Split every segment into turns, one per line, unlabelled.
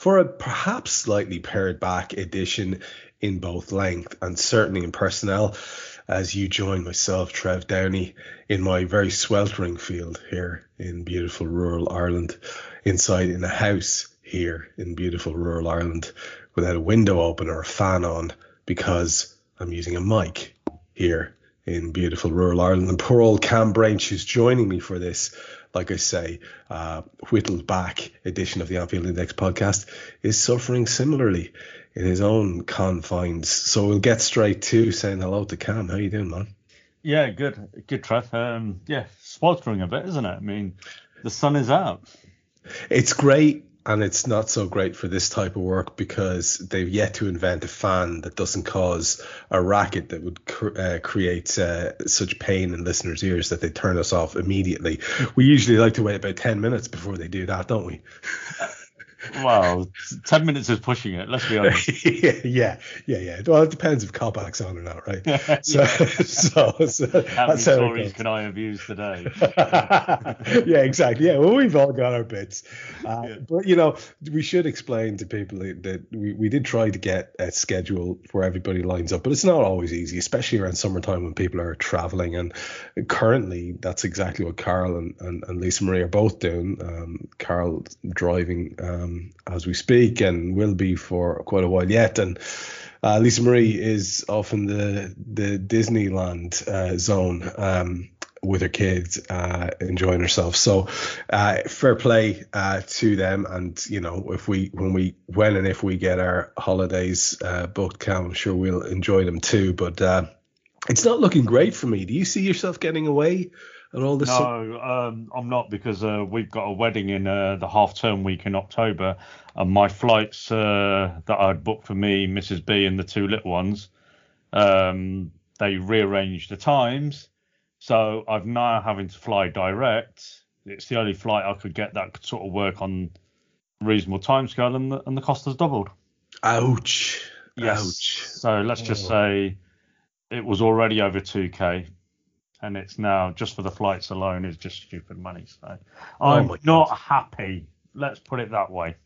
for a perhaps slightly pared back edition in both length and certainly in personnel as you join myself, Trev Downey, in my very sweltering field here in beautiful rural Ireland, inside in a house here in beautiful rural Ireland without a window open or a fan on because I'm using a mic here in beautiful rural Ireland. And poor old Kam Brainch, who's joining me for this, like I say, uh, whittled back edition of the Anfield Index podcast, is suffering similarly in his own confines. So we'll get straight to saying hello to Kam. How you doing, man?
Yeah, good, good, Trev. Um, yeah, sweltering a bit, isn't it? I mean, the sun is out.
It's great and it's not so great for this type of work because they've yet to invent a fan that doesn't cause a racket that would cr- uh, create uh, such pain in listeners' ears that they turn us off immediately. We usually like to wait about 10 minutes before they do that, don't we?
Well, ten minutes is pushing it. Let's be honest.
yeah, yeah, yeah, yeah. Well, it depends if Kopac's on or not, right? So, so, so
How many
that's how it
stories can I have used today?
yeah, exactly. Yeah, well, we've all got our bits. Uh, But, you know, we should explain to people that, that we, we did try to get a schedule where everybody lines up, but it's not always easy, especially around summertime when people are traveling. And currently, that's exactly what Carl and, and, and Lisa Marie are both doing. Um, Carl driving um, as we speak and will be for quite a while yet. And uh, Lisa Marie is off in the the Disneyland uh, zone um, with her kids, uh, enjoying herself. So uh, fair play uh, to them. And you know, if we when we when and if we get our holidays uh, booked, Kam, I'm sure we'll enjoy them too. But uh, it's not looking great for me. Do you see yourself getting away at all this?
No, um, I'm not because uh, we've got a wedding in uh, the half term week in October, and my flights uh, that I'd booked for me, Mrs. B, and the two little ones, um, they rearranged the times, so I've now having to fly direct. It's the only flight I could get that could sort of work on reasonable timescale, and the, and the cost has doubled.
Ouch!
Yes.
Ouch!
So let's just
Oh.
say it was already over 2k, and it's now just for the flights alone is just stupid money. So I'm
my
not happy. Let's put it that way.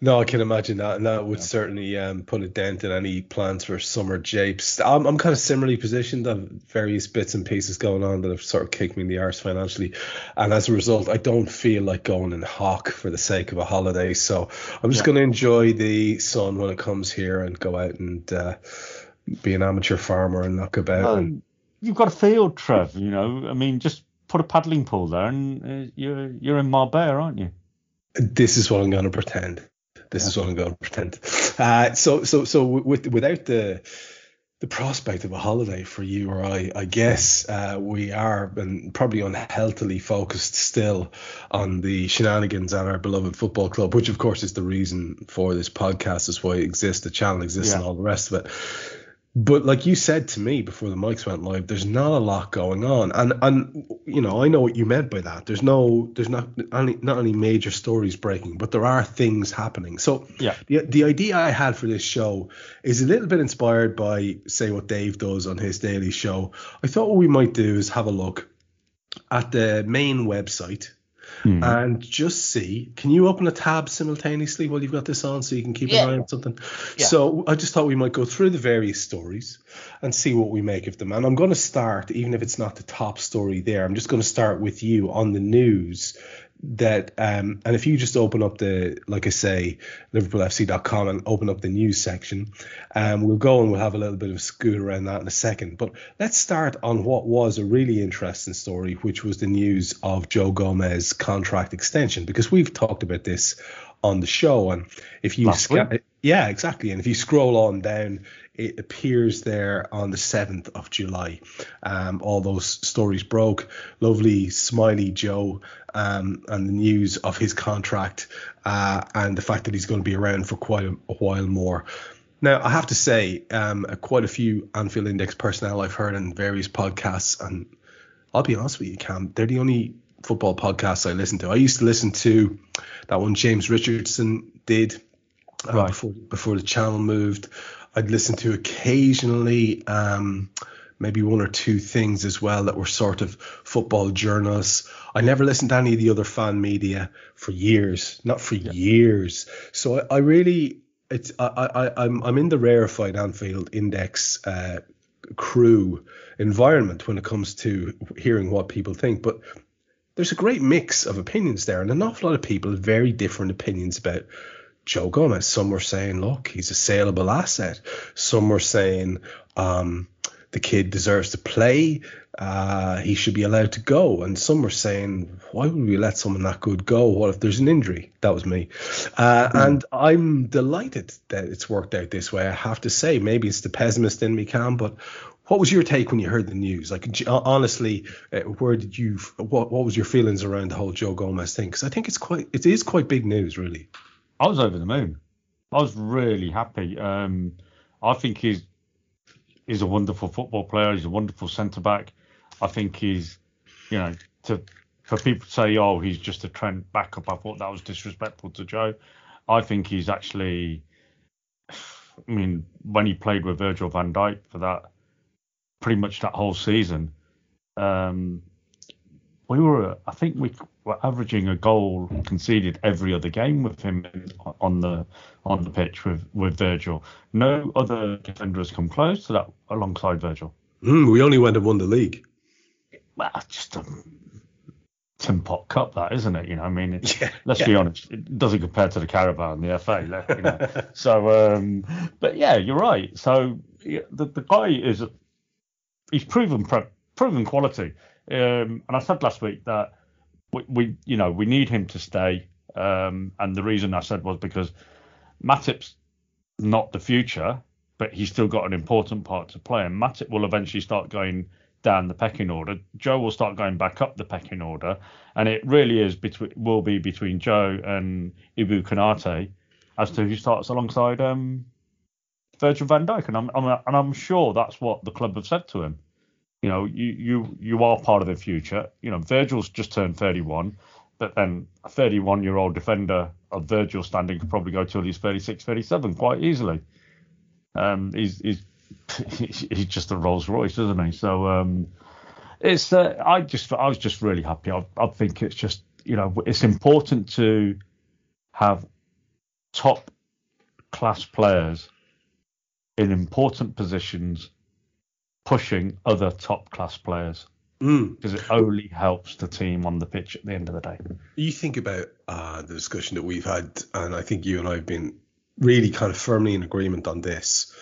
No, I can imagine that, and that would certainly um, put a dent in any plans for summer japes. I'm, I'm kind of similarly positioned. I have various bits and pieces going on that have sort of kicked me in the arse financially, and as a result, I don't feel like going and hawk for the sake of a holiday. So I'm just
Yeah.
going to enjoy the sun when it comes here and go out and uh, be an amateur farmer and knock about. and,
Um, you've got a field, Trev. You know, I mean, just put a paddling pool there, and uh, you're you're in Marbella, aren't you?
this is what I'm going to pretend. This is what I'm going to pretend. Uh, so, so, so with, without the the prospect of a holiday for you or I, I guess uh, we are and probably unhealthily focused still on the shenanigans at our beloved football club, which of course is the reason for this podcast, is why it exists, the channel exists, and all the rest of it. But like you said to me before the mics went live, there's not a lot going on, and and you know I know what you meant by that. There's no, there's not any not any major stories breaking, but there are things happening. So
Yeah.
the the idea I had for this show is a little bit inspired by say what Dave does on his daily show. I thought what we might do is have a look at the main website
Hmm.
and just see. Can you open a tab simultaneously while you've got this on so you can keep
Yeah.
an eye on something?
Yeah.
So I just thought we might go through the various stories and see what we make of them. And I'm going to start, even if it's not the top story there, I'm just going to start with you on the news that um, and if you just open up the like I say liverpoolfc.com and open up the news section um, we'll go and we'll have a little bit of a scoot around that in a second. But let's start on what was a really interesting story which was the news of Joe Gomez contract extension because we've talked about this on the show. And if you sca- yeah exactly. And if you scroll on down it appears there on the 7th of July. Um, all those stories broke. Lovely, smiley Joe um, and the news of his contract uh, and the fact that he's going to be around for quite a, a while more. Now, I have to say, um, quite a few Anfield Index personnel I've heard in various podcasts, and I'll be honest with you, Kam, they're the only football podcasts I listen to. I used to listen to that one James Richardson did uh, right. before before the channel moved. I'd listen to occasionally, um, maybe one or two things as well that were sort of football journalists. I never listened to any of the other fan media for years, not for yeah. years. So I, I, really, it's I, I I'm I'm in the rarefied Anfield Index uh, crew environment when it comes to hearing what people think, but. There's a great mix of opinions there, and an awful lot of people have very different opinions about Joe Gomez. Some were saying, look, he's a saleable asset. Some were saying um, the kid deserves to play. Uh, he should be allowed to go. And some were saying, why would we let someone that good go? What if there's an injury? That was me. Uh, mm. And I'm delighted that it's worked out this way. I have to say, maybe it's the pessimist in me, Kam, but what was your take when you heard the news? Like, honestly, uh, where did you? What What was your feelings around the whole Joe Gomez thing? Because I think it's quite, it is quite big news, really.
I was over the moon. I was really happy. Um, I think he's he's a wonderful football player. He's a wonderful centre back. I think he's, you know, to for people to say, oh, he's just a Trent backup. I thought that was disrespectful to Joe. I think he's actually. I mean, when he played with Virgil van Dijk for that, pretty much that whole season, um, we were, I think we were averaging a goal conceded every other game with him on the on the pitch with with Virgil. No other defender has come close to that alongside Virgil.
Mm, we only went and won the league.
Well, just a tin pot cup, that isn't it? You know, I mean, yeah, let's yeah. be honest, it doesn't compare to the Carabao the FA. You know? so, um, but yeah, you're right. So the the guy is he's proven proven quality. Um, and I said last week that we, we, you know, we need him to stay. Um, and the reason I said was because Matip's not the future, but he's still got an important part to play. And Matip will eventually start going down the pecking order. Joe will start going back up the pecking order, and it really is between will be between Joe and Ibou Konate as to who starts alongside um, Virgil Van Dijk. And I'm, I'm and I'm sure that's what the club have said to him you know, you you you are part of the future. You know, Virgil's just turned 31, but then a 31 year old defender of Virgil standing could probably go till he's 36, 37 quite easily. Um, he's he's he's just a Rolls Royce, isn't he? So um, it's uh, I just I was just really happy. I, I think it's just you know it's important to have top class players in important positions pushing other top class players
mm.
because it only helps the team on the pitch at the end of the day.
You think about uh, the discussion that we've had, and I think you and I have been really kind of firmly in agreement on this.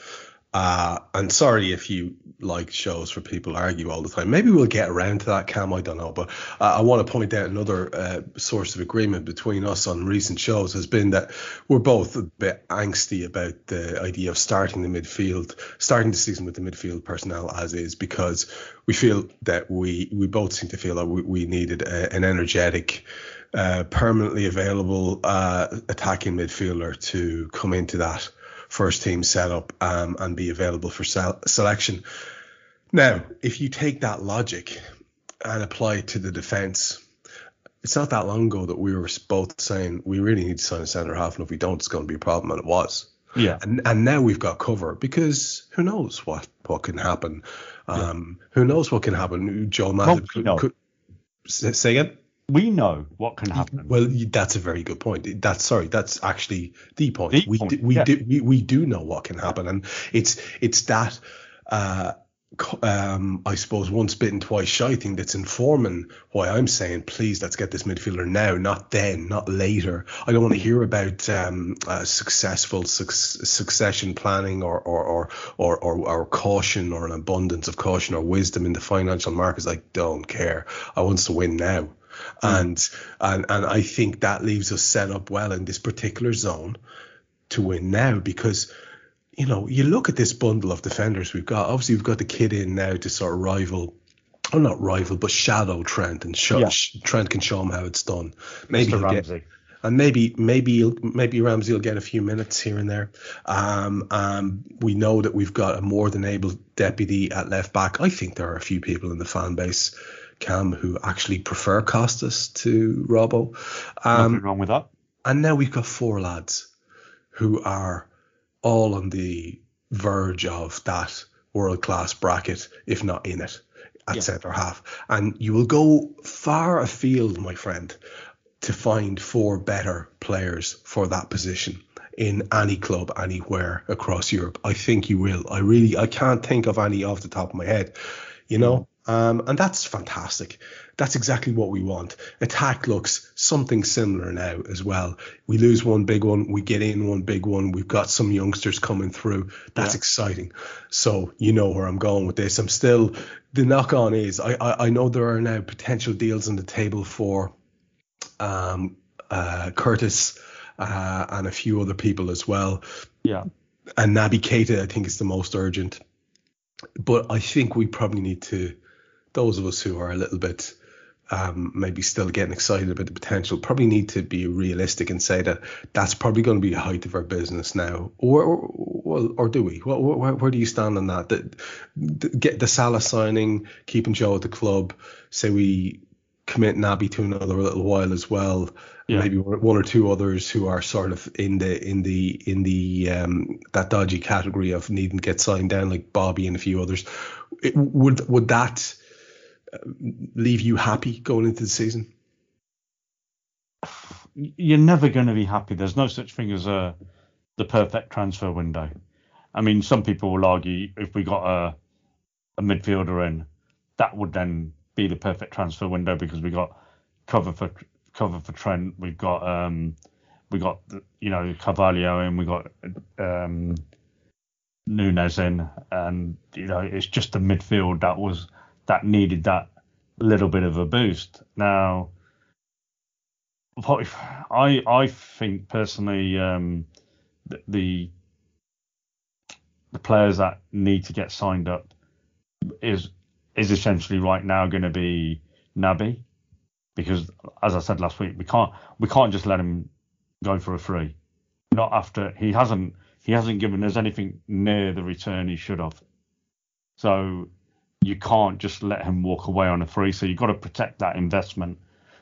Uh, and sorry if you like shows where people argue all the time. Maybe we'll get around to that, Kam. I don't know. But uh, I want to point out another uh, source of agreement between us on recent shows has been that we're both a bit angsty about the idea of starting the midfield, starting the season with the midfield personnel as is, because we feel that we we both seem to feel that we, we needed a, an energetic. Uh, permanently available uh, attacking midfielder to come into that first team setup um, and be available for selection. Now, if you take that logic and apply it to the defence, it's not that long ago that we were both saying we really need to sign a centre half, and if we don't, it's going to be a problem, and it was.
Yeah.
And and now we've got cover because who knows what what can happen. Um, yeah. Who knows what can happen? Joel Matip could, could, say again
we know what can happen.
Well, that's a very good point. That's sorry, that's actually the point. The we point, do, we yeah. do we, we do know what can happen, and it's it's that uh, um, I suppose once bitten, twice shy thing that's informing why I'm saying, please, let's get this midfielder now, not then, not later. I don't want to hear about um, uh, successful su- succession planning or or, or or, or or caution or an abundance of caution or wisdom in the financial markets. I don't care. I want to win now. Mm. And and and I think that leaves us set up well in this particular zone to win now because you know, you look at this bundle of defenders we've got. Obviously, we've got the kid in now to sort of rival, or not rival, but shadow Trent, and show, yeah. Trent can show him how it's done. Maybe.
Ramsey. Get,
and maybe maybe maybe Ramsey will get a few minutes here and there. Um, um, we know that we've got a more than able deputy at left back. I think there are a few people in the fan base, Kam, who actually prefer Costas to Robbo.
Um, Nothing wrong with that.
And now we've got four lads who are all on the verge of that world class bracket, if not in it, at yeah. centre half. And you will go far afield, my friend, to find four better players for that position in any club anywhere across Europe. I think you will. I really I can't think of any off the top of my head. You know, um, and that's fantastic. That's exactly what we want. Attack looks something similar now as well. We lose one big one, we get in one big one. We've got some youngsters coming through. That's yeah. exciting. So you know where I'm going with this. I'm still the knock on is I, I, I know there are now potential deals on the table for um, uh, Curtis uh, and a few other people as well.
Yeah.
And Naby Keita, I think is the most urgent. But I think we probably need to those of us who are a little bit um, maybe still getting excited about the potential probably need to be realistic and say that that's probably going to be the height of our business now, or or, or do we? Where, where, where, do you stand on that? The, the, get the Salah signing, keeping Joe at the club. Say we commit Naby to another little while as well. Yeah. Maybe one or two others who are sort of in the in the in the um, that dodgy category of needing to get signed down, like Bobby and a few others. It, would would that leave you happy going into the season?
You're never going to be happy. There's no such thing as a the perfect transfer window. I mean, some people will argue if we got a a midfielder in, that would then be the perfect transfer window because we got cover for cover for Trent. We've got um we got you know Carvalho in. We got um Nunez in, and you know it's just the midfield that was that needed that little bit of a boost. Now, I I think personally um, the, the players that need to get signed up is is essentially right now going to be Naby. Because as I said last week we can't we can't just let him go for a free. Not after he hasn't he hasn't given us anything near the return he should have. So you can't just let him walk away on a free. So you've got to protect that investment,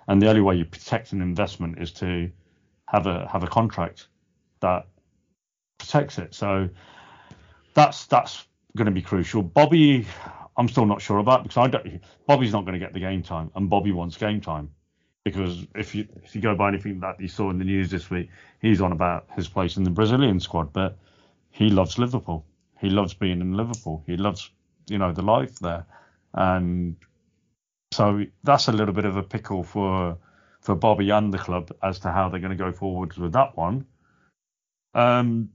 and the only way you protect an investment is to have a have a contract that protects it. So that's that's going to be crucial. Bobby, I'm still not sure about because I don't. Bobby's not going to get the game time, and Bobby wants game time because if you if you go by anything that you saw in the news this week, he's on about his place in the Brazilian squad, but he loves Liverpool. He loves being in Liverpool. He loves you know the life there, and so that's a little bit of a pickle for for Bobby and the club as to how they're going to go forwards with that one. Um,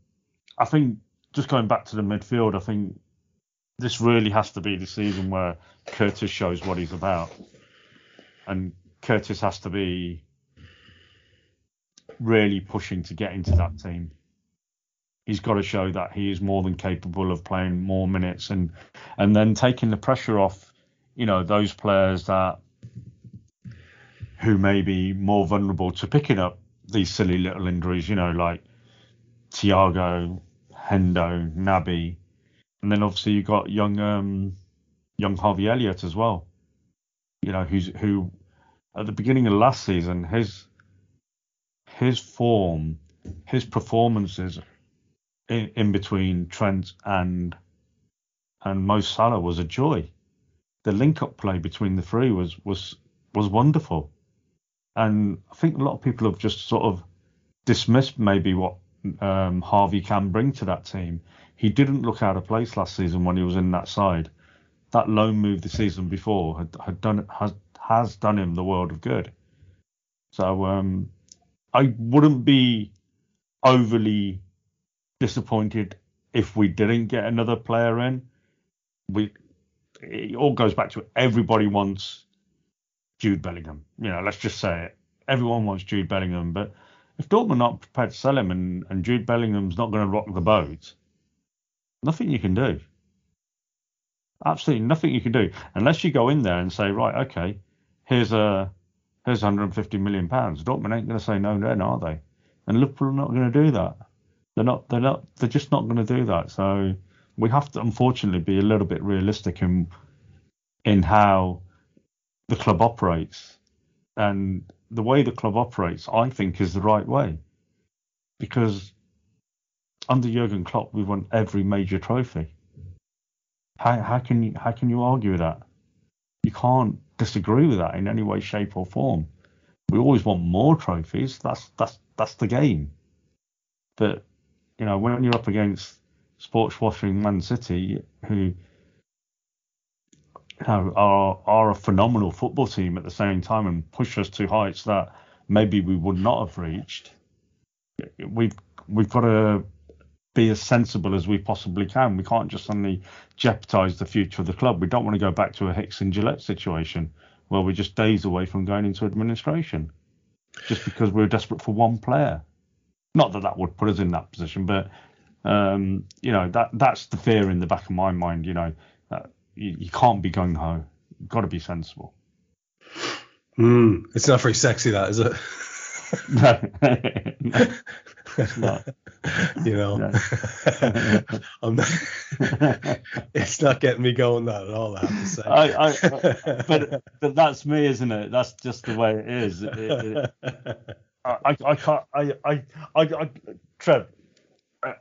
I think just going back to the midfield, I think this really has to be the season where Curtis shows what he's about, and Curtis has to be really pushing to get into that team he's got to show that he is more than capable of playing more minutes and and then taking the pressure off, you know, those players that who may be more vulnerable to picking up these silly little injuries, you know, like Thiago, Hendo, Naby, and then obviously you've got young um, young Harvey Elliott as well. You know, who's who at the beginning of last season his his form, his performances in, in between Trent and and Mo Salah was a joy. The link-up play between the three was was was wonderful, and I think a lot of people have just sort of dismissed maybe what um, Harvey can bring to that team. He didn't look out of place last season when he was in that side, that loan move the season before had, had done has has done him the world of good. So um, I wouldn't be overly disappointed if we didn't get another player in. We it all goes back to everybody wants Jude Bellingham. You know, let's just say it. Everyone wants Jude Bellingham, but if Dortmund not prepared to sell him and, and Jude Bellingham's not going to rock the boat, nothing you can do. Absolutely nothing you can do unless you go in there and say, right, okay, here's a here's 150 million pounds. Dortmund ain't going to say no then, are they? And Liverpool are not going to do that. They're not. They're not. They're just not going to do that. So we have to, unfortunately, be a little bit realistic in in how the club operates, and the way the club operates, I think, is the right way, because under Jurgen Klopp, we won every major trophy. How, how can you how can you argue that? You can't disagree with that in any way, shape, or form. We always want more trophies. That's that's that's the game. But you know, when you're up against sports washing Man City, who are are a phenomenal football team at the same time and push us to heights that maybe we would not have reached. We've we've got to be as sensible as we possibly can. We can't just suddenly jeopardise the future of the club. We don't want to go back to a Hicks and Gillett situation where we're just days away from going into administration just because we're desperate for one player. Not that that would put us in that position, but um, you know that that's the fear in the back of my mind. You know, you, you, can't be gung ho. You've got to be sensible.
Mm, it's not very sexy, that is it? no, it's not. you know, no. I'm not, it's not getting me going that at all. I have to say. I,
I, but but that's me, isn't it? That's just the way it is. It, it, I, I can't. I, I, I, I Trev,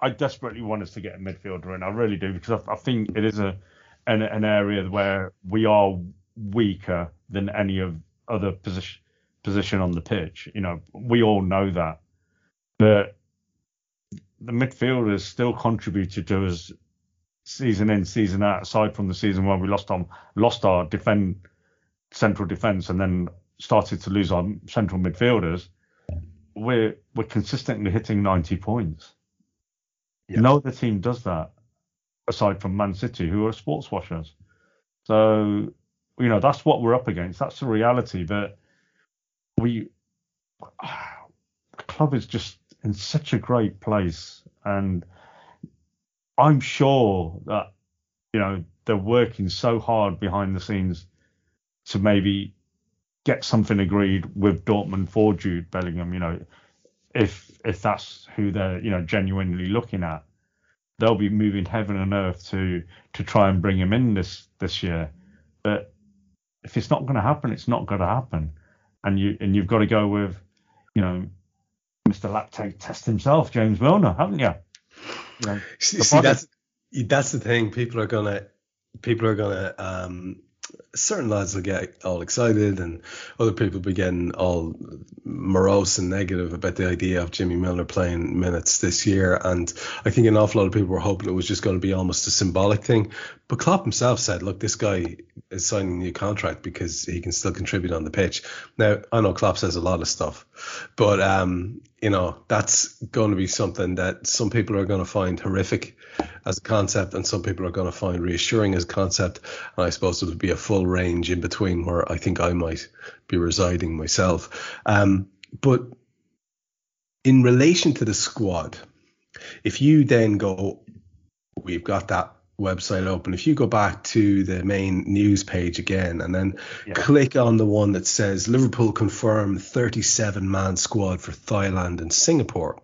I desperately want us to get a midfielder in. I really do because I, I think it is a an, an, area where we are weaker than any of other position position on the pitch. You know, we all know that, but the midfielders still contributed to us season in, season out. Aside from the season where we lost on lost our defend central defence and then started to lose our central midfielders, we're we're consistently hitting 90 points. No other team does that aside from Man City, who are sports washers. So you know that's what we're up against. That's the reality. But we the club is just in such a great place, and I'm sure that you know they're working so hard behind the scenes to maybe get something agreed with Dortmund for Jude Bellingham. You know, if if that's who they're you know genuinely looking at, they'll be moving heaven and earth to to try and bring him in this this year. But if it's not going to happen, it's not going to happen and you and you've got to go with, you know, Mr. Lactate Test himself, James Milner, haven't you?
you know, see, see that's that's the thing. People are gonna people are gonna um, certain lads will get all excited and other people be getting all morose and negative about the idea of Jimmy Milner playing minutes this year. And I think an awful lot of people were hoping it was just going to be almost a symbolic thing. But Klopp himself said, look, this guy is signing a new contract because he can still contribute on the pitch. Now, I know Klopp says a lot of stuff, but, um, you know, that's going to be something that some people are going to find horrific as a concept and some people are going to find reassuring as a concept. And I suppose it would be a full range in between where I think I might be residing myself. Um, but in relation to the squad, if you then go, we've got that website open. If you go back to the main news page again and then yeah. click on the one that says Liverpool confirm 37 man squad for Thailand and Singapore.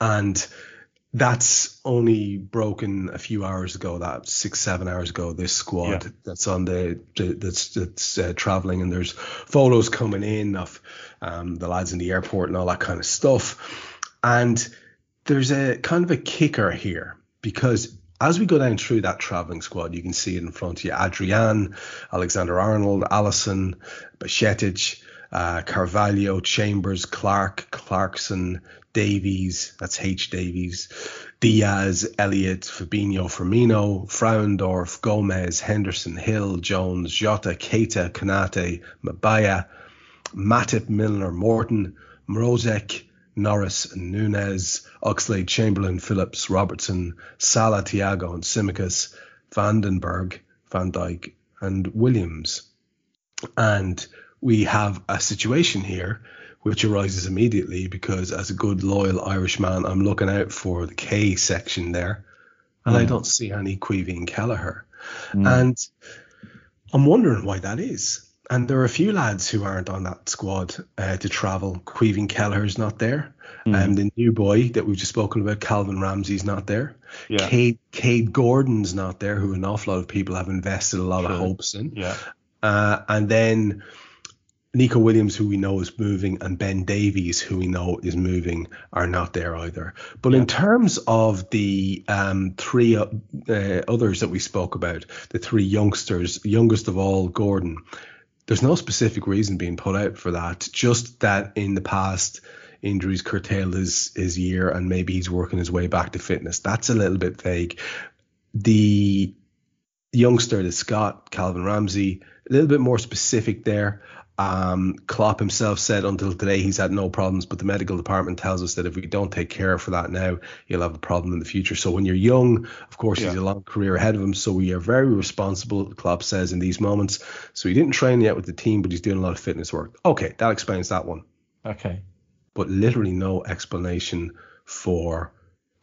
And that's only broken a few hours ago. That six seven hours ago. This squad yeah. that's on the, that's that's uh, traveling, and there's photos coming in of um, the lads in the airport and all that kind of stuff. And there's a kind of a kicker here because as we go down through that traveling squad, you can see it in front of you: Adrian, Alexander Arnold, Alisson, Bajcetic, uh, Carvalho, Chambers, Clark, Clarkson, Davies, that's H Davies, Diaz, Elliott, Fabinho, Firmino, Frauendorf, Gomez, Henderson, Hill, Jones, Jota, Keita, Konate, Mabaya, Matip, Milner, Morton, Mrozek, Norris, and Nunez, Oxley, Chamberlain, Phillips, Robertson, Salah, Thiago, and Tsimikas, Vandenberg, Van Dijk, and Williams. And we have a situation here which arises immediately because as a good loyal Irishman, I'm looking out for the K section there, and mm. I don't see any Caoimhín Kelleher, mm. and I'm wondering why that is. And there are a few lads who aren't on that squad uh, to travel. Caoimhín Kelleher's not there. Mm. Um, the new boy that we've just spoken about, Calvin Ramsey's not there. Yeah. Cade, Kaide Gordon's not there, who an awful lot of people have invested a lot sure. of hopes in.
Yeah.
Uh, and then Nico Williams, who we know is moving, and Ben Davies, who we know is moving, are not there either. But yeah. in terms of the um, three uh, others that we spoke about, the three youngsters, youngest of all, Gordon, there's no specific reason being put out for that. Just that in the past, injuries curtailed his, his year, and maybe he's working his way back to fitness. That's a little bit vague. The youngster, the Scott, Calvin Ramsey, a little bit more specific there. Um, Klopp himself said until today he's had no problems, but the medical department tells us that if we don't take care for that now, he'll have a problem in the future. So when you're young, of course, yeah. he's a long career ahead of him. So we are very responsible, Klopp says, in these moments. So he didn't train yet with the team, but he's doing a lot of fitness work. Okay, that explains that one.
Okay.
But literally no explanation for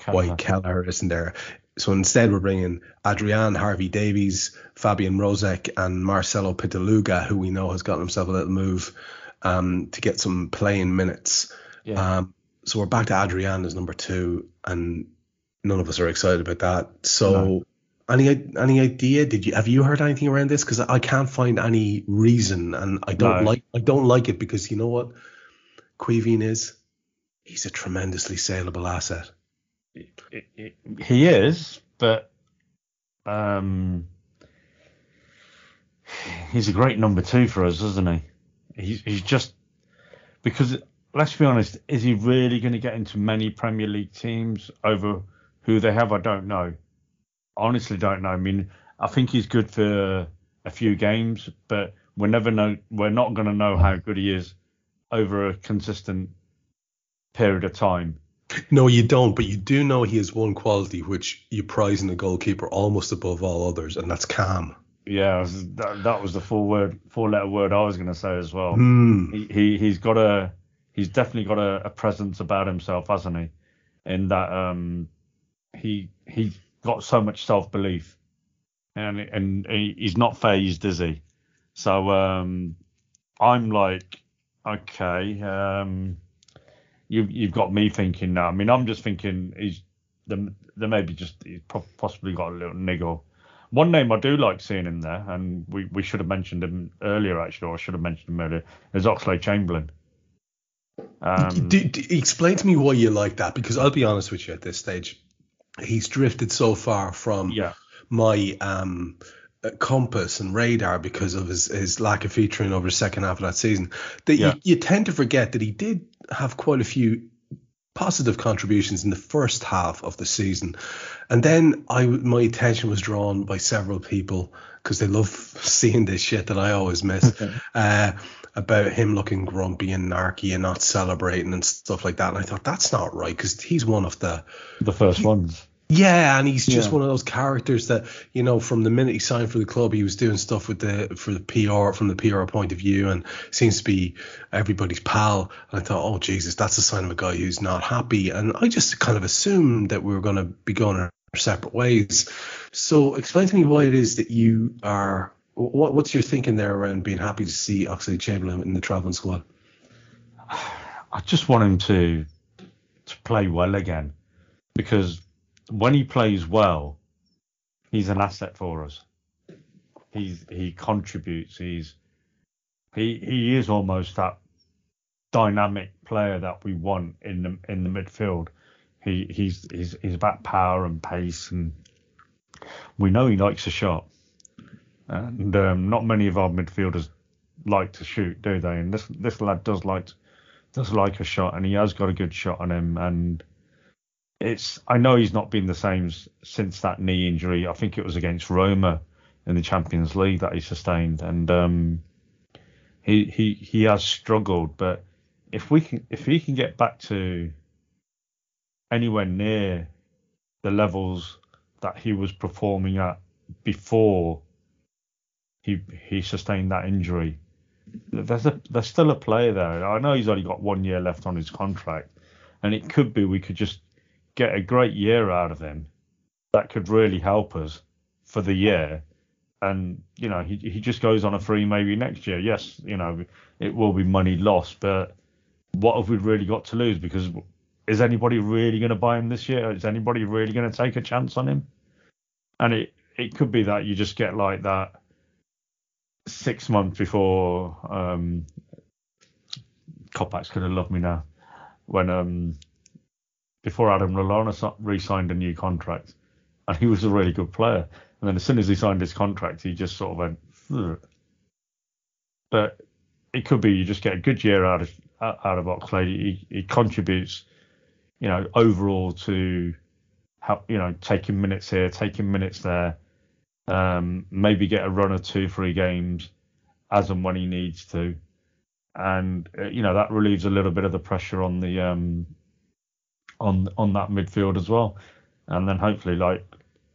why Kelleher isn't there. So instead, we're bringing Adrian Harvey Davies, Fabian Mrozek, and Marcelo Pitaluga, who we know has gotten himself a little move um, to get some playing minutes. Yeah. Um, so we're back to Adrian as number two, and none of us are excited about that. So. No. Any any idea? Did you have you heard anything around this? Because I can't find any reason, and I don't no. like I don't like it because you know what, Caoimhín is. He's a tremendously saleable asset
he is, but um, he's a great number two for us, isn't he? He's he's just because let's be honest, is he really going to get into many Premier League teams over who they have? I don't know. honestly, don't know. I mean, I think he's good for a few games, but we're never know. We're not going to know how good he is over a consistent period of time.
No, you don't, but you do know he has one quality which you prize in a goalkeeper almost above all others, and that's calm.
Yeah, that, that was the four word, four letter word I was going to say as well.
Mm.
He, he he's got a he's definitely got a, a, presence about himself, hasn't he? In that um he he's got so much self belief, and and he's not phased, is he? So um I'm like okay um you've you've got me thinking now. I mean, I'm just thinking he's the there maybe just he's possibly got a little niggle. One name I do like seeing in there, and we, we should have mentioned him earlier actually, or I should have mentioned him earlier, is Oxlade Chamberlain.
Um, do, do, explain to me why you like that, because I'll be honest with you at this stage, he's drifted so far from
yeah.
my um, uh, compass and radar because of his, his lack of featuring over the second half of that season that yeah. you, you tend to forget that he did have quite a few positive contributions in the first half of the season. And then I my attention was drawn by several people because they love seeing this shit that I always miss uh, about him looking grumpy and narky and not celebrating and stuff like that. And I thought that's not right because he's one of the
the first ones.
Yeah, and he's just yeah. one of those characters that you know from the minute he signed for the club, he was doing stuff with the for the PR from the PR point of view, and seems to be everybody's pal. And I thought, oh Jesus, that's a sign of a guy who's not happy. And I just kind of assumed that we were going to be going our separate ways. So explain to me why it is that you are. What, what's your thinking there around being happy to see Oxlade Chamberlain in the travelling squad?
I just want him to to play well again because when he plays well, he's an asset for us. He's he contributes. He's he he is almost that dynamic player that we want in the in the midfield. He he's he's he's about power and pace, and we know he likes a shot. And um, not many of our midfielders like to shoot, do they? And this this lad does like does like a shot, and he has got a good shot on him. And it's I know he's not been the same since that knee injury. I think it was against Roma in the Champions League that he sustained, and um, he he he has struggled. But if we can if he can get back to anywhere near the levels that he was performing at before he he sustained that injury, there's a there's still a player there. I know he's only got one year left on his contract, and it could be we could just get a great year out of him that could really help us for the year. And you know, he he just goes on a free maybe next year. Yes, you know, it will be money lost, but what have we really got to lose? Because is anybody really going to buy him this year? Is anybody really going to take a chance on him? And it it could be that you just get like that six months before um Kopac's gonna love me now when um before Adam Lallana re-signed a new contract, and he was a really good player. And then as soon as he signed his contract, he just sort of went. Ugh. But it could be you just get a good year out of out of Oxlade. He, he contributes, you know, overall to help, you know, taking minutes here, taking minutes there. Um, maybe get a run or two, three games as and when he needs to, and uh, you know that relieves a little bit of the pressure on the um, on on that midfield as well. And then hopefully, like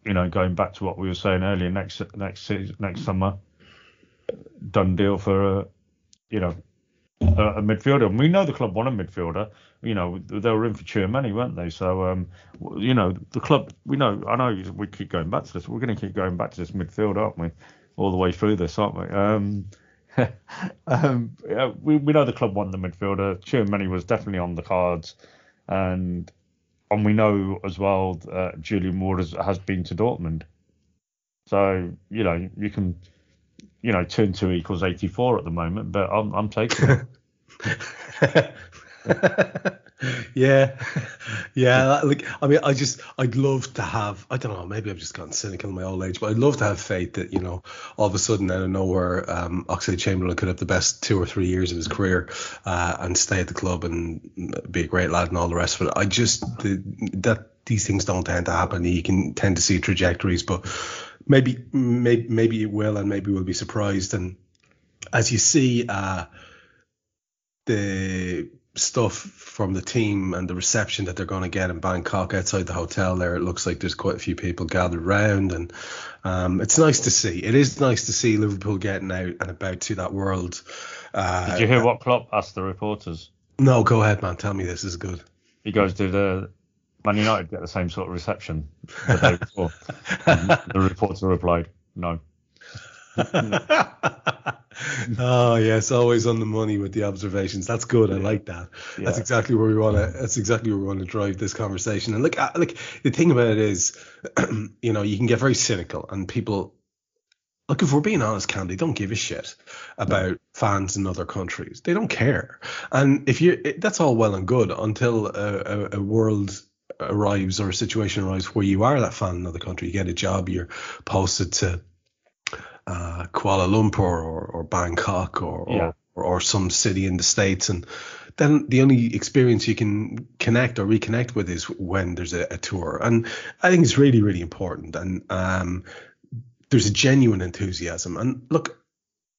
you know, going back to what we were saying earlier, next next next summer, done deal for a you know a, a midfielder. And we know the club want a midfielder. You know, they were in for Tchouameni, weren't they? So um, you know, the club. We know. I know we keep going back to this. We're going to keep going back to this midfield, aren't we? All the way through this, aren't we? Um, um, yeah, we, we know the club won the midfielder. Tchouameni was definitely on the cards and and we know as well that Julian Ward has, has been to Dortmund. So you know you can you know turn two equals eighty four at the moment, but I'm I'm taking it.
yeah, yeah. Like, I mean, I just, I'd love to have. I don't know. Maybe I've just gotten cynical in my old age, but I'd love to have faith that you know, all of a sudden out of nowhere, um, Oxlade Chamberlain could have the best two or three years of his career, uh, and stay at the club and be a great lad and all the rest of it. I just the, that these things don't tend to happen. You can tend to see trajectories, but maybe, maybe, maybe it will, and maybe we'll be surprised. And as you see, uh, the stuff from the team and the reception that they're going to get in Bangkok outside the hotel there. It looks like there's quite a few people gathered around, and um, it's nice to see. It is nice to see Liverpool getting out and about to that world.
Uh, Did you hear what Klopp asked the reporters?
No, go ahead, man. Tell me this is good.
He goes, "Did the Man United get the same sort of reception the day before?" the reporter replied, "No."
oh yes, always on the money with the observations. That's good. I like that. Yeah. That's exactly where we want to. That's exactly where we want to drive this conversation. And look, uh, like the thing about it is, you know, you can get very cynical, and people. Look, if we're being honest, Kam, they don't give a shit about fans in other countries. They don't care. And if you, that's all well and good until a, a, a world arrives or a situation arrives where you are that fan in another country. You get a job, you're posted to uh, Kuala Lumpur or, or Bangkok or, yeah. or, or some city in the states, and then the only experience you can connect or reconnect with is when there's a, a tour, and I think it's really really important, and um, there's a genuine enthusiasm, and look,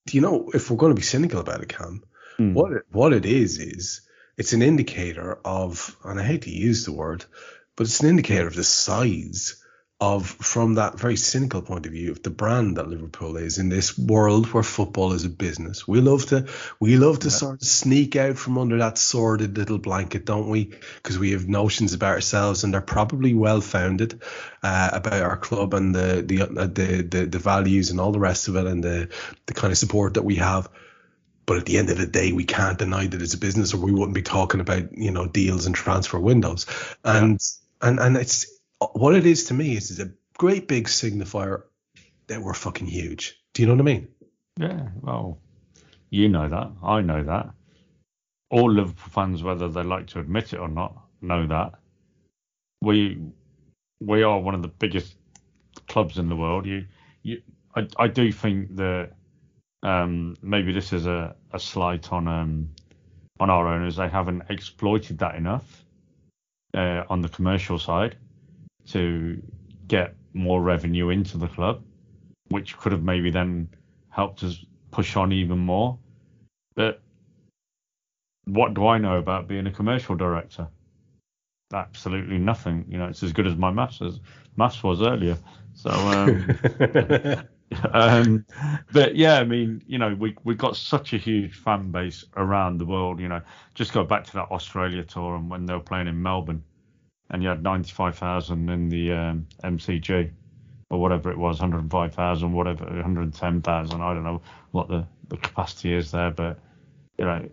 do you know if we're going to be cynical about it, Kam, mm. what it, what it is is it's an indicator of, and I hate to use the word, but it's an indicator of the size of from that very cynical point of view of the brand that Liverpool is in this world where football is a business. We love to we love to yeah. sort of sneak out from under that sordid little blanket, don't we? Because we have notions about ourselves and they're probably well founded uh, about our club and the the, uh, the the the values and all the rest of it and the the kind of support that we have. But at the end of the day, we can't deny that it's a business, or we wouldn't be talking about you know deals and transfer windows. And yeah. and and it's what it is to me is, is a great big signifier that we're fucking huge. Do you know what I mean?
Yeah, well, you know that. I know that. All Liverpool fans, whether they like to admit it or not, know that. We we are one of the biggest clubs in the world. You, you, I, I do think that um, maybe this is a, a slight on um, on our owners. They haven't exploited that enough uh, on the commercial side to get more revenue into the club, which could have maybe then helped us push on even more. But what do I know about being a commercial director? Absolutely nothing. You know, it's as good as my maths as maths was earlier. So, um, um, but yeah, I mean, you know, we we got such a huge fan base around the world. You know, just go back to that Australia tour and when they were playing in Melbourne, and you had 95,000 in the um, MCG or whatever it was, 105,000, whatever, 110,000. I don't know what the, the capacity is there, but you know,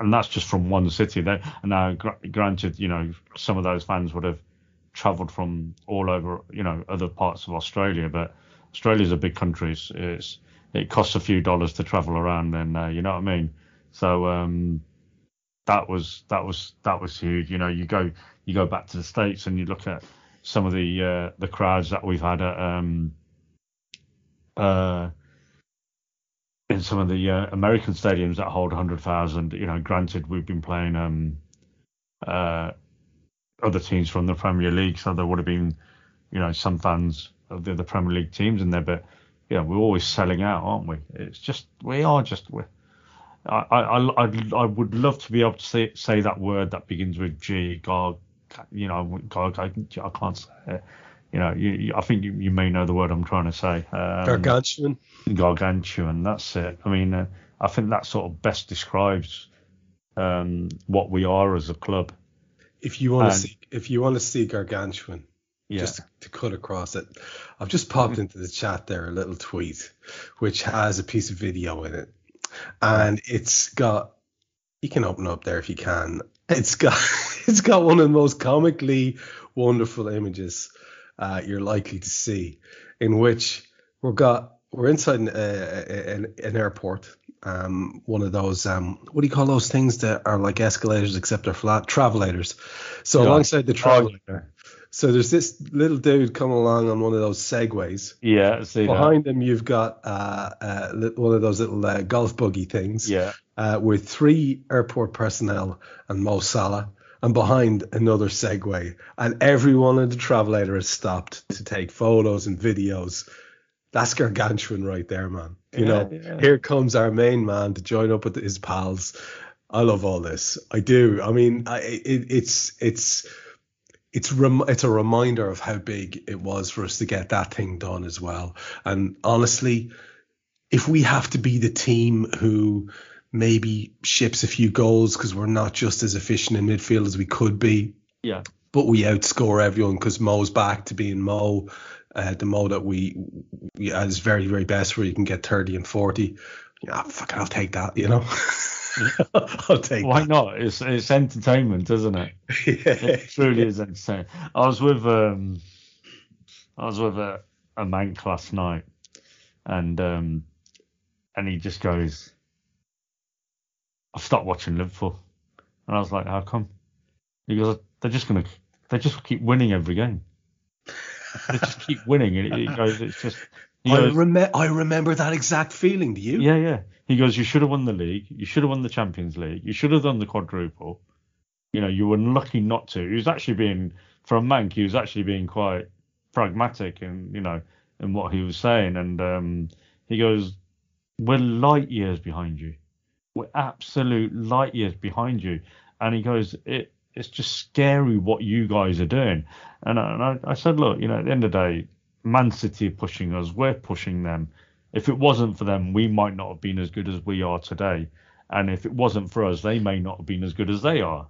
and that's just from one city. There, and now, granted, you know, some of those fans would have travelled from all over, you know, other parts of Australia, but Australia's a big country. It's, it costs a few dollars to travel around, and uh, you know what I mean. So um, that was that was that was huge. You know, you go you go back to the states and you look at some of the uh, the crowds that we've had at um, uh, in some of the uh, American stadiums that hold 100,000. You know, granted we've been playing um, uh, other teams from the Premier League, so there would have been you know some fans of the, the Premier League teams in there, but yeah, we're always selling out, aren't we? It's just we are just we I I I I would love to be able to say say that word that begins with G. God, you know, God, I, I can't say it. You know, you, you, I think you, you may know the word I'm trying to say.
Um, gargantuan.
Gargantuan. That's it. I mean, uh, I think that sort of best describes um, what we are as a club.
If you want to see, if you want to see gargantuan, yeah. just to, to, cut across it. I've just popped mm-hmm. into the chat there a little tweet, which has a piece of video in it, and it's got. You can open up there if you can. It's got it's got one of the most comically wonderful images uh, you're likely to see, in which we've got we're inside an, uh, an, an airport. Um, one of those um, what do you call those things that are like escalators except they're flat travelators. So alongside the travelator, so there's this little dude coming along on one of those segways.
Yeah, see
Behind that. him, you've got uh, uh, one of those little uh, golf buggy things.
Yeah.
Uh, with three airport personnel and Mo Salah, and behind another Segway, and everyone in the travelator has stopped to take photos and videos. That's gargantuan right there, man. You yeah, know, yeah. here comes our main man to join up with his pals. I love all this. I do. I mean, I, it, it's it's it's rem- it's a reminder of how big it was for us to get that thing done as well. And honestly, if we have to be the team who maybe ships a few goals because we're not just as efficient in midfield as we could be,
yeah,
but we outscore everyone because Mo's back to being Mo, uh, the Mo that we, we at his very very best where you can get thirty and forty. Yeah, fuck, I'll take that, you know. I'll take.
Why
that.
not? It's it's entertainment, isn't it?
yeah.
It truly is entertainment. I was with um, I was with a, a mank last night, and um, and he just goes, I've stopped watching Liverpool, and I was like, how come? He goes, they're just gonna, they just keep winning every game. they just keep winning, and he goes, it's just.
I, rem- I remember that exact feeling. Do you?
Yeah, yeah. He goes, you should have won the league. You should have won the Champions League. You should have done the quadruple. You know, you were lucky not to. He was actually being, for a Mank, he was actually being quite pragmatic and you know in what he was saying. And um, he goes, we're light years behind you. We're absolute light years behind you. And he goes, it it's just scary what you guys are doing. And I, and I, I said, look, you know, at the end of the day, Man City are pushing us. We're pushing them if it wasn't for them, we might not have been as good as we are today. And if it wasn't for us, they may not have been as good as they are.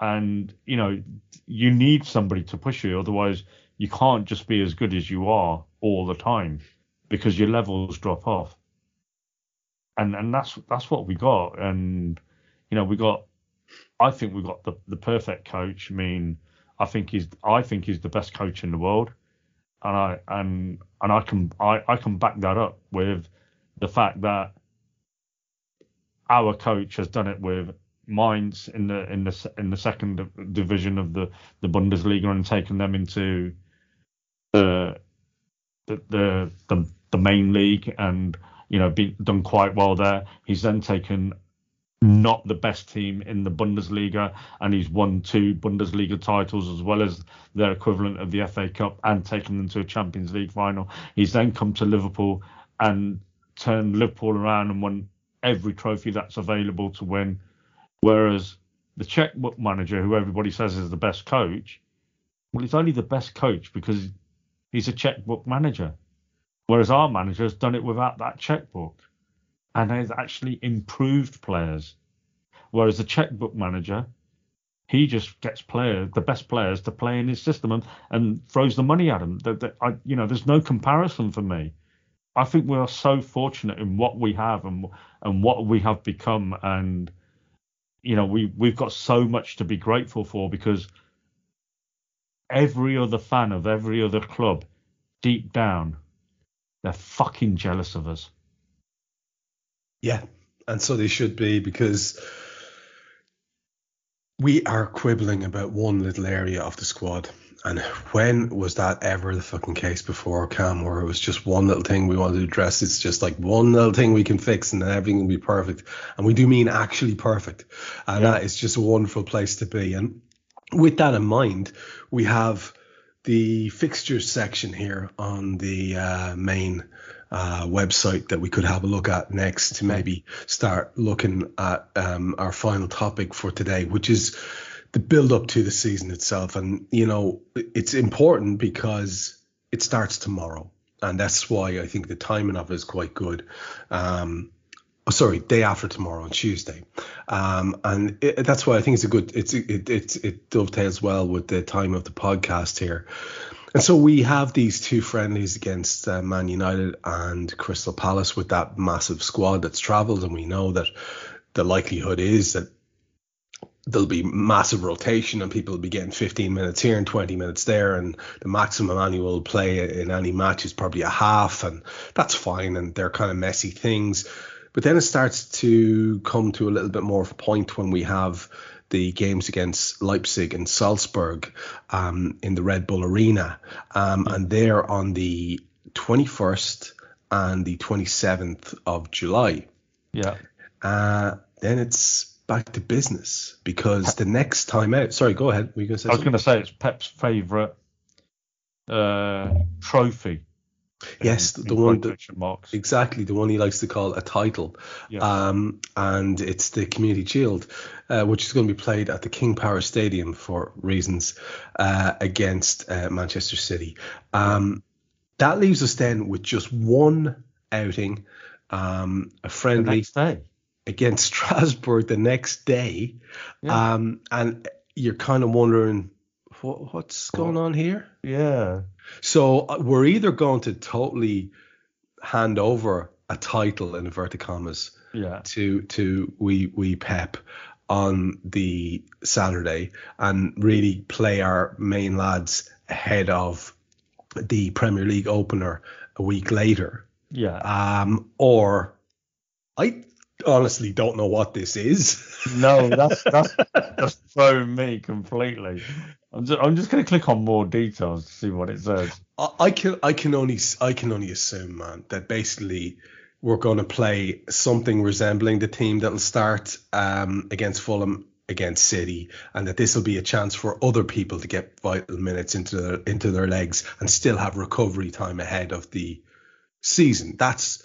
And, you know, you need somebody to push you. Otherwise, you can't just be as good as you are all the time because your levels drop off. And and that's that's what we got. And, you know, we got I think we got the, the perfect coach. I mean, I think he's I think he's the best coach in the world and I and and I can I, I can back that up with the fact that our coach has done it with Mainz in the in the in the second division of the the Bundesliga and taken them into the the the the, the main league and you know been done quite well there. He's then taken not the best team in the Bundesliga, and he's won two Bundesliga titles as well as their equivalent of the FA Cup and taken them to a Champions League final. He's then come to Liverpool and turned Liverpool around and won every trophy that's available to win. Whereas the checkbook manager, who everybody says is the best coach, well, he's only the best coach because he's a checkbook manager. Whereas our manager has done it without that checkbook and has actually improved players. Whereas the checkbook manager, he just gets players, the best players, to play in his system and, and throws the money at them. That, that I, you know, there's no comparison for me. I think we are so fortunate in what we have and and what we have become, and you know, we we've got so much to be grateful for because every other fan of every other club, deep down, they're fucking jealous of us.
Yeah, and so they should be because we are quibbling about one little area of the squad. And when was that ever the fucking case before, Kam, where it was just one little thing we wanted to address? It's just like one little thing we can fix and then everything will be perfect. And we do mean actually perfect. And yeah. that is just a wonderful place to be. And with that in mind, we have the fixtures section here on the uh, main uh, website that we could have a look at next to maybe start looking at um, our final topic for today, which is the build up to the season itself. And, you know, it's important because it starts tomorrow. And that's why I think the timing of it is quite good. Um, oh, sorry, day after tomorrow on Tuesday. Um, and it, that's why I think it's a good, it's, it, it, it dovetails well with the time of the podcast here. And so we have these two friendlies against uh, Man United and Crystal Palace with that massive squad that's travelled, and we know that the likelihood is that there'll be massive rotation and people will be getting 15 minutes here and 20 minutes there and the maximum annual play in any match is probably a half and that's fine and they're kind of messy things. But then it starts to come to a little bit more of a point when we have the games against Leipzig and Salzburg um, in the Red Bull Arena. Um, and they're on the 21st and the 27th of July.
Yeah.
Uh, then it's back to business because the next time out. Sorry, go ahead. Were you going to say
I was going to say it's Pep's favourite uh, trophy
Yes, the one that, marks. exactly the one he likes to call a title, yeah. um, and it's the Community Shield, uh, which is going to be played at the King Power Stadium for reasons uh, against uh, Manchester City. Um, that leaves us then with just one outing, um, a friendly against Strasbourg the next day, yeah. Um, and you're kind of wondering what, what's going on here?
Yeah.
So uh, we're either going to totally hand over a title in inverted commas
yeah.
to to we we Pep on the Saturday and really play our main lads ahead of the Premier League opener a week later.
Yeah.
Um, or I honestly don't know what this is.
no, that's that's that's thrown me completely. I'm just, I'm just going to click on more details to see what it says.
I, I can I can only I can only assume, man, that basically we're going to play something resembling the team that'll start um, against Fulham against City, and that this will be a chance for other people to get vital minutes into their into their legs and still have recovery time ahead of the season. That's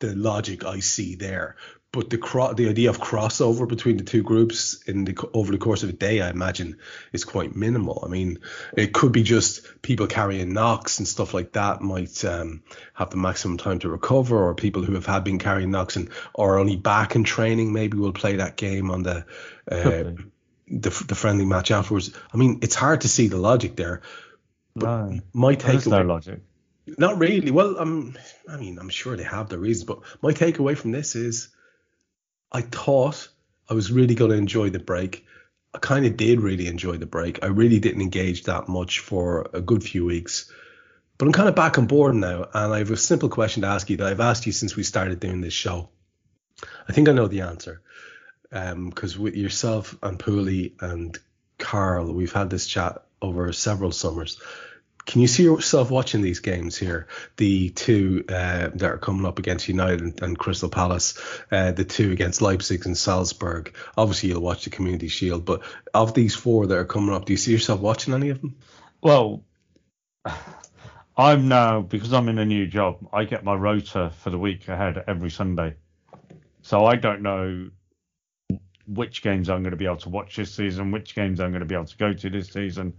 the logic I see there but the cro- the idea of crossover between the two groups in the over the course of a day, I imagine, is quite minimal. I mean, it could be just people carrying knocks and stuff like that might um, have the maximum time to recover, or people who have had been carrying knocks and are only back in training maybe will play that game on the uh, the, the friendly match afterwards. I mean, it's hard to see the logic there.
But no,
my take
no logic.
Not really. Well, um, I mean, I'm sure they have their reasons, but my takeaway from this is I thought I was really going to enjoy the break. I kind of did really enjoy the break. I really didn't engage that much for a good few weeks. But I'm kind of back on board now, and I have a simple question to ask you that I've asked you since we started doing this show. I think I know the answer. Because um, with yourself and Pooley and Carl, we've had this chat over several summers. Can you see yourself watching these games here? The two uh, that are coming up against United and, and Crystal Palace, uh, the two against Leipzig and Salzburg. Obviously, you'll watch the Community Shield, but of these four that are coming up, do you see yourself watching any of them?
Well, I'm now because I'm in a new job. I get my rota for the week ahead every Sunday, so I don't know which games I'm going to be able to watch this season, which games I'm going to be able to go to this season,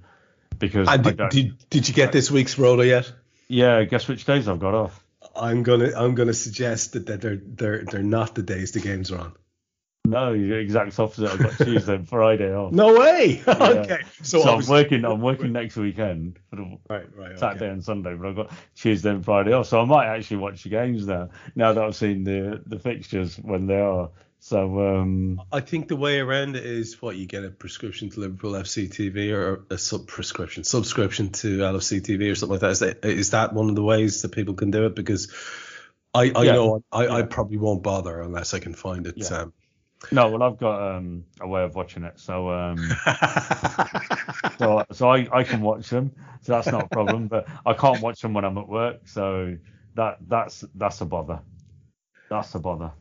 because
And did, did, did you get this week's rota yet?
yeah, guess which days I've got off.
I'm gonna I'm gonna suggest that, they're they're they're not the days the games are on.
No, the exact opposite. I've got Tuesday and Friday off.
No way. okay. So,
So, I'm working. I'm working next weekend for the
Right, right.
Saturday
Okay.
and Sunday, but I've got Tuesday and Friday off, so I might actually watch the games now. Now that I've seen the the fixtures when they are. So um,
I think the way around it is what you get a prescription to Liverpool FC TV or a sub prescription subscription to LFC TV or something like that. Is that is that one of the ways that people can do it? Because I, I
Yeah.
know I, I probably won't bother unless I can find it.
Yeah.
Um,
no, well I've got um, a way of watching it, so um, so so I, I can watch them, so that's not a problem. But I can't watch them when I'm at work, so that that's that's a bother. That's a bother.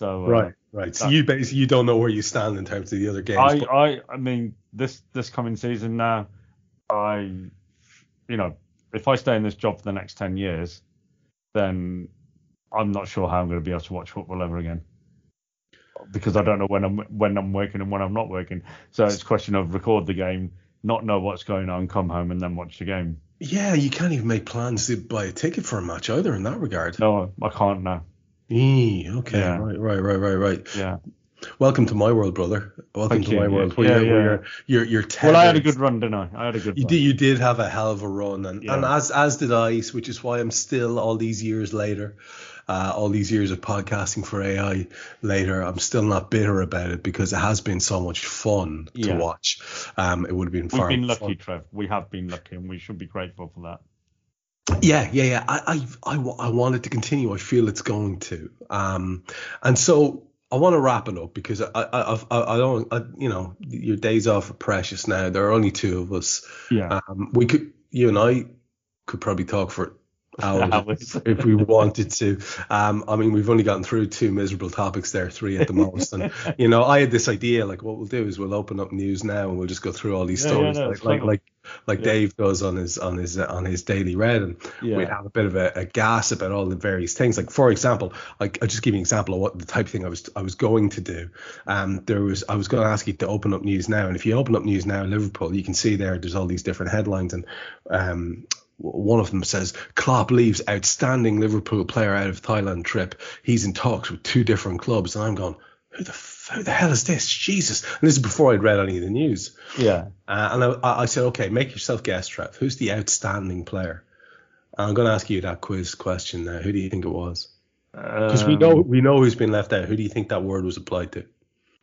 So uh,
right, right. So
that-
you basically you don't know where you stand in terms of the other games.
I,
but-
I, I mean, this this coming season now, I, you know, if I stay in this job for the next ten years, then I'm not sure how I'm going to be able to watch football ever again, because I don't know when I'm when I'm working and when I'm not working. So it's a question of record the game, not know what's going on, come home and then watch the game.
yeah, you can't even make plans to buy a ticket for a match either in that regard.
No, I can't now.
Eee, okay,
Yeah.
right, right, right, right, right.
Yeah.
Welcome to my world, brother. Welcome
Thank
to
you.
my world.
Yeah,
you're,
yeah.
where you're, you're,
Well, I had a good run, didn't I? I had a good.
You
run.
did, you did have a hell of a run, and,
Yeah.
and as as did I, which is why I'm still all these years later, uh, all these years of podcasting for AI later, I'm still not bitter about it because it has been so much fun to
Yeah.
watch. Um, it would have been
fun.
We've
been lucky,
fun.
Trev. We have been lucky, and we should be grateful for that.
Yeah, yeah, yeah. I, I, I, I want it to continue. I feel it's going to. Um, and so I want to wrap it up because I, I, I, I don't, I, you know, your days off are precious now. There are only two of us.
Yeah.
Um, we could, you and I, could probably talk for hours
Hours.
if we wanted to. Um, I mean, we've only gotten through two miserable topics there, three at the most. And you know, I had this idea, like, what we'll do is we'll open up news now and we'll just go through all these
Yeah, yeah,
stories,
no,
like, like, like, like
Yeah.
Dave does on his on his on his daily read, and
Yeah.
we'd have a bit of a, a gas about all the various things. Like, for example, like I'll just give you an example of what the type of thing I was I was going to do. Um, there was I was going to ask you to open up news now, and if you open up news now, in Liverpool, you can see there there's all these different headlines, and um, one of them says Klopp leaves outstanding Liverpool player out of Thailand trip. He's in talks with two different clubs, and I'm going, who the f- who the hell is this? Jesus! And this is before I'd read any of the news.
Yeah.
Uh, and I, I said, okay, make yourself guess, Trev. Who's the outstanding player? And I'm going to ask you that quiz question now. Who do you think it was? Because we
Um,
know we know who's been left out. Who do you think that word was applied to?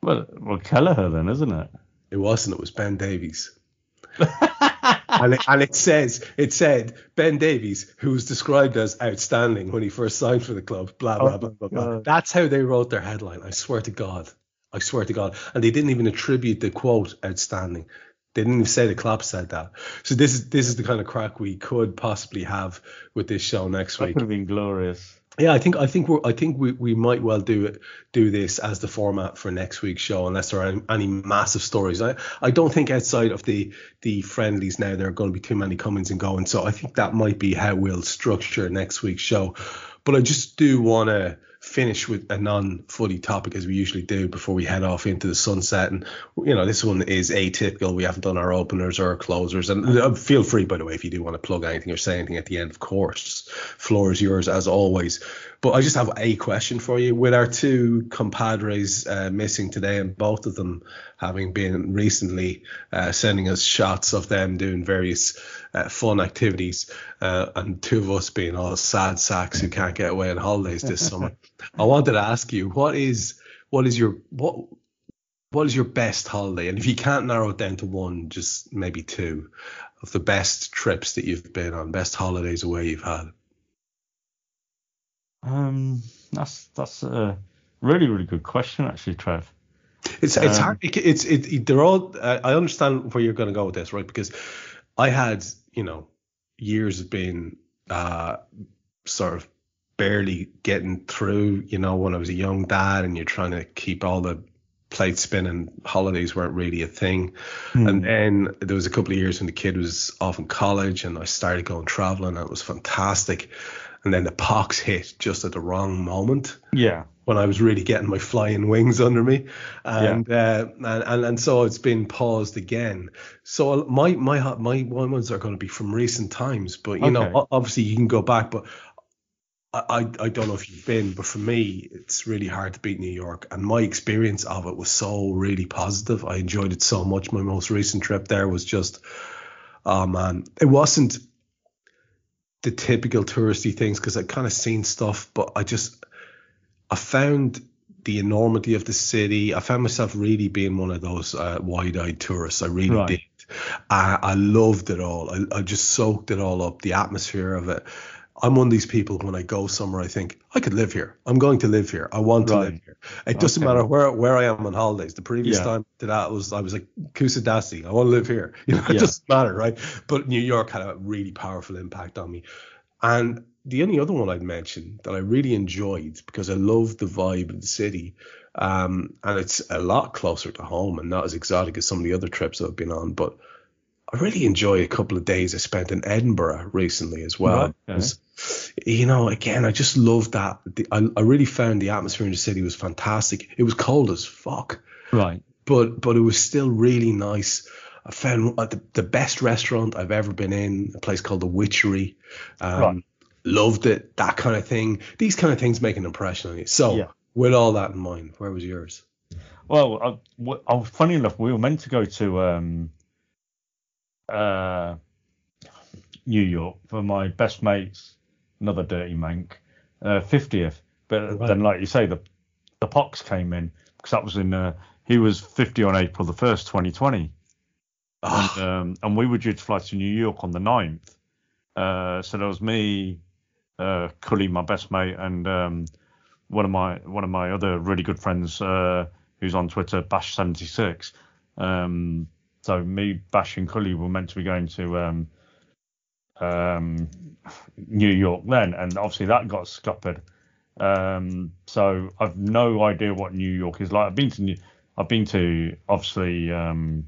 Well, well, Kelleher then, isn't it?
It wasn't. It was Ben Davies. and, it, and it says it said Ben Davies, who was described as outstanding when he first signed for the club. Blah blah
Oh,
blah blah. blah.
God.
That's how they wrote their headline. I swear to God. I swear to God. And they didn't even attribute the quote outstanding. They didn't even say the Klopp said that. So this is this is the kind of crack we could possibly have with this show next
That
week.
could have been glorious.
Yeah, I think I think we're I think we, we might well do it do this as the format for next week's show unless there are any, any massive stories. I, I don't think outside of the the friendlies now there are going to be too many comings and goings. So I think that might be how we'll structure next week's show. But I just do want to finish with a non-footy topic as we usually do before we head off into the sunset. And you know this one is atypical. We haven't done our openers or our closers. And uh, feel free, by the way, if you do want to plug anything or say anything at the end. Of course, floor is yours as always. But I just have a question for you. With our two compadres uh, missing today, and both of them having been recently uh, sending us shots of them doing various uh, fun activities, uh, and two of us being all sad sacks who can't get away on holidays this summer, I wanted to ask you what is what is your what what is your best holiday? And if you can't narrow it down to one, just maybe two of the best trips that you've been on, best holidays away you've had.
Um, that's that's a really really good question actually, Trev.
It's it's
Um,
hard. It, it's it, They're all. I understand where you're going to go with this, right? Because I had, you know, years of being uh, sort of barely getting through. You know, when I was a young dad, and you're trying to keep all the plate spinning, holidays weren't really a thing.
Hmm.
And then there was a couple of years when the kid was off in college, and I started going traveling, and it was fantastic. And then the pox hit just at the wrong moment
Yeah.
when I was really getting my flying wings under me, and uh, and, and and so it's been paused again. So my my my my ones are going to be from recent times, but you know
Okay.
o- obviously you can go back, but. I, I I don't know if you've been, but for me, it's really hard to beat New York. And my experience of it was so really positive. I enjoyed it so much. My most recent trip there was just, oh man, it wasn't the typical touristy things because I kind of seen stuff, but I just I found the enormity of the city. I found myself really being one of those uh, wide-eyed tourists. I really
Right.
did. I, I loved it all. I, I just soaked it all up. The atmosphere of it. I'm one of these people when I go somewhere, I think I could live here. I'm going to live here. I want to live here. It doesn't matter where where I am on holidays. The previous
Yeah.
time to that was I was like Kusadasi. I want to live here. You know, it
Yeah.
doesn't matter, right? But New York had a really powerful impact on me. And the only other one I'd mention that I really enjoyed because I love the vibe of the city, um, and it's a lot closer to home and not as exotic as some of the other trips I've been on, but I really enjoy a couple of days I spent in Edinburgh recently as well.
Okay.
You know, again, I just loved that. The, I, I really found the atmosphere in the city was fantastic. It was cold as fuck
Right.
but but it was still really nice. I found uh, the, the best restaurant I've ever been in, a place called the Witchery. Um,
Right.
Loved it, that kind of thing. These kind of things make an impression on you. So,
Yeah.
with all that in mind, where was yours?
Well, I, I, funny enough, we were meant to go to um, uh, New York for my best mate's another dirty mank uh, 50th, but
Right.
then, like you say, the the pox came in because that was in uh, he was 50 on April the first, 2020,
Ah,
and um, and we were due to fly to New York on the 9th. Uh, so there was me, uh, Cully, my best mate, and um, one of my one of my other really good friends uh, who's on Twitter, Bash76. Um, so me, Bash, and Cully were meant to be going to um, um, New York then, and obviously that got scuppered. Um, so I've no idea what New York is like. I've been to New, I've been to obviously um,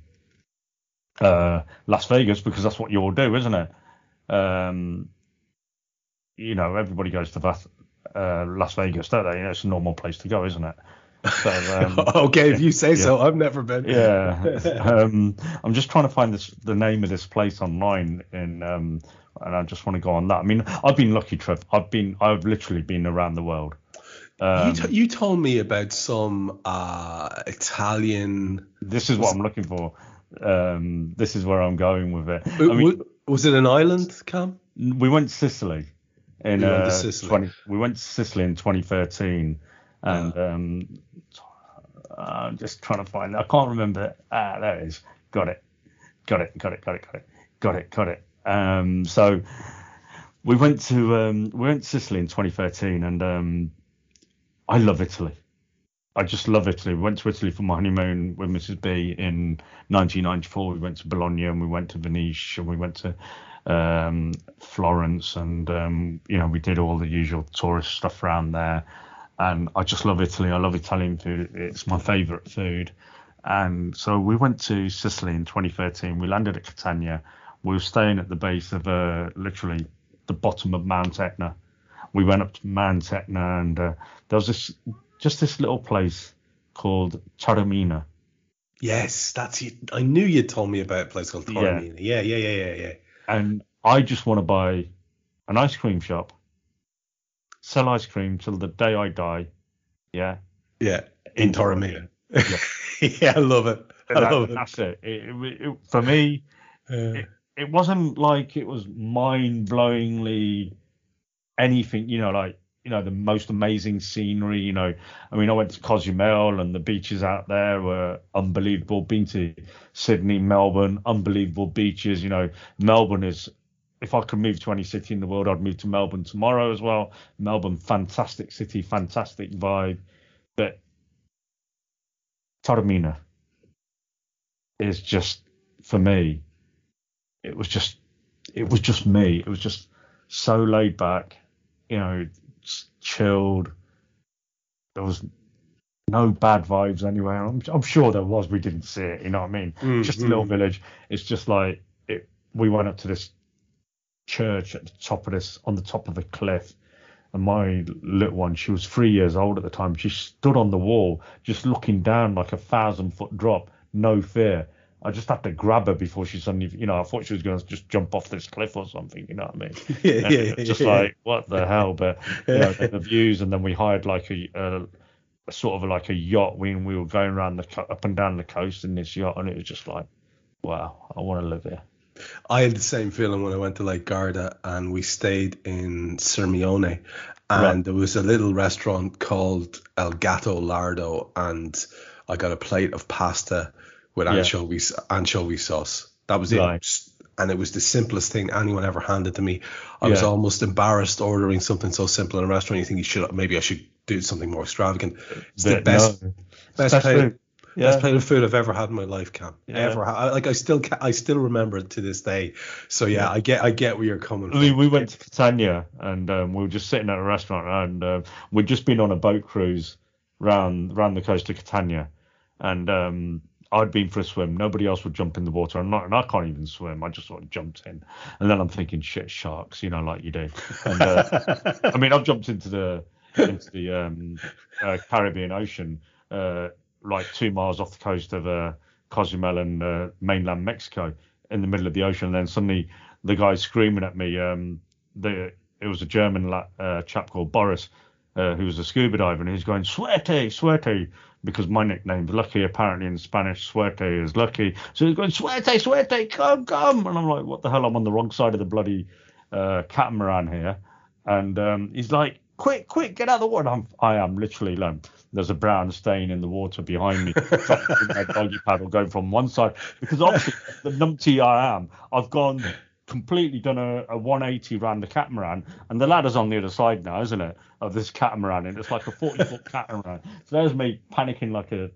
uh, Las Vegas because that's what you all do, isn't it? Um, you know, everybody goes to Vas- uh, Las Vegas, don't they? You know, it's a normal place to go, isn't it? So, um,
okay, if you say so. I've never been.
yeah. um, I'm just trying to find this, the name of this place online, in, um, and I just want to go on that. I mean, I've been lucky, Trev. I've been, I've literally been around the world. Um,
you, t- you told me about some uh, Italian.
this is what I'm looking for. Um, this is where I'm going with it. I mean,
was it an island, Kam?
we went to Sicily in
You went
uh,
Sicily.
20, we went to Sicily in 2013 and um I'm just trying to find I can't remember ah there it is got it got it got it got it got it got it got it um so we went to um we went to Sicily in 2013 and um I love Italy I just love Italy. We went to Italy for my honeymoon with Mrs. B in 1994. We went to Bologna and we went to Venice and we went to um, Florence and um, you know we did all the usual tourist stuff around there. And I just love Italy. I love Italian food. It's my favourite food. And so we went to Sicily in 2013. We landed at Catania. We were staying at the base of uh, literally the bottom of Mount Etna. We went up to Mount Etna and uh, there was this just this little place called Taormina.
Yes, that's it. I knew you'd told me about a place called
Yeah.
Yeah, yeah, yeah, yeah, yeah.
and I just want to buy an ice cream shop, sell ice cream till the day I die. Yeah,
Yeah, in
In
Taormina. yeah, I love it. I
That-
love it.
that's it. It, it, it. For me,
Uh,
it wasn't like it was mind-blowingly anything. You know, like you know the most amazing scenery. You know, I mean, I went to Cozumel and the beaches out there were unbelievable. Been to Sydney, Melbourne, unbelievable beaches. You know, Melbourne is. If I could move to any city in the world, I'd move to Melbourne tomorrow as well. Melbourne, fantastic city, fantastic vibe. But Taormina is just for me. It was just it was just me. It was just so laid back, you know, chilled. There was no bad vibes anywhere. I'm, I'm, sure there was. We didn't see it. You know what I mean? Mm, just a little mm. village. It's just like it. We went up to this church at the top of this, on the top of the cliff, and my little one, she was three years old at the time. She stood on the wall, just looking down like a thousand foot drop, no fear. I just had to grab her before she suddenly, you know, I thought she was going to just jump off this cliff or something, you know what I mean?
yeah, yeah, yeah,
Just like, what the hell? But, you know, the views, and then we hired like a, a, a sort of like a yacht when we were going around the, up and down the coast in this yacht, and it was just like, wow, I want to live here.
I had the same feeling when I went to Lake Garda and we stayed in Sirmione and right. there was a little restaurant called El Gato Lardo and I got a plate of pasta with yeah. anchovies anchovy sauce. That was right. it. And it was the simplest thing anyone ever handed to me. I yeah. was almost embarrassed ordering something so simple in a restaurant. You think you should maybe I should do something more extravagant. It's the, the best no. best plate, yeah. Best plate of food I've ever had in my life, Kam. Yeah. Ever had. Like I still, I still remember it to this day. So yeah, yeah. I get, I get where you're coming from.
We, we went to Catania and um, we were just sitting at a restaurant and uh, we'd just been on a boat cruise round round the coast of Catania, and um, I'd been for a swim. Nobody else would jump in the water. I'm not, and I can't even swim. I just sort of jumped in, and then I'm thinking, shit, sharks, you know, like you do. And uh, I mean, I've jumped into the into the um, uh, Caribbean Ocean. Uh, like two miles off the coast of uh, Cozumel and uh, mainland Mexico in the middle of the ocean. And then suddenly the guy's screaming at me. Um, the, it was a German uh, chap called Boris, uh, who was a scuba diver, and he's going, Suerte, Suerte, because my nickname's Lucky. Apparently in Spanish, Suerte is lucky. So he's going, Suerte, Suerte, come, come. And I'm like, what the hell? I'm on the wrong side of the bloody uh, catamaran here. And um, he's like, quick, quick, get out of the water. I'm, I am literally like, there's a brown stain in the water behind me, my doggy paddle going from one side because obviously the numpty I am, I've gone completely done a, a 180 around the catamaran, and the ladder's on the other side now, isn't it, of this catamaran, and it's like a 40 foot catamaran. So there's me panicking like a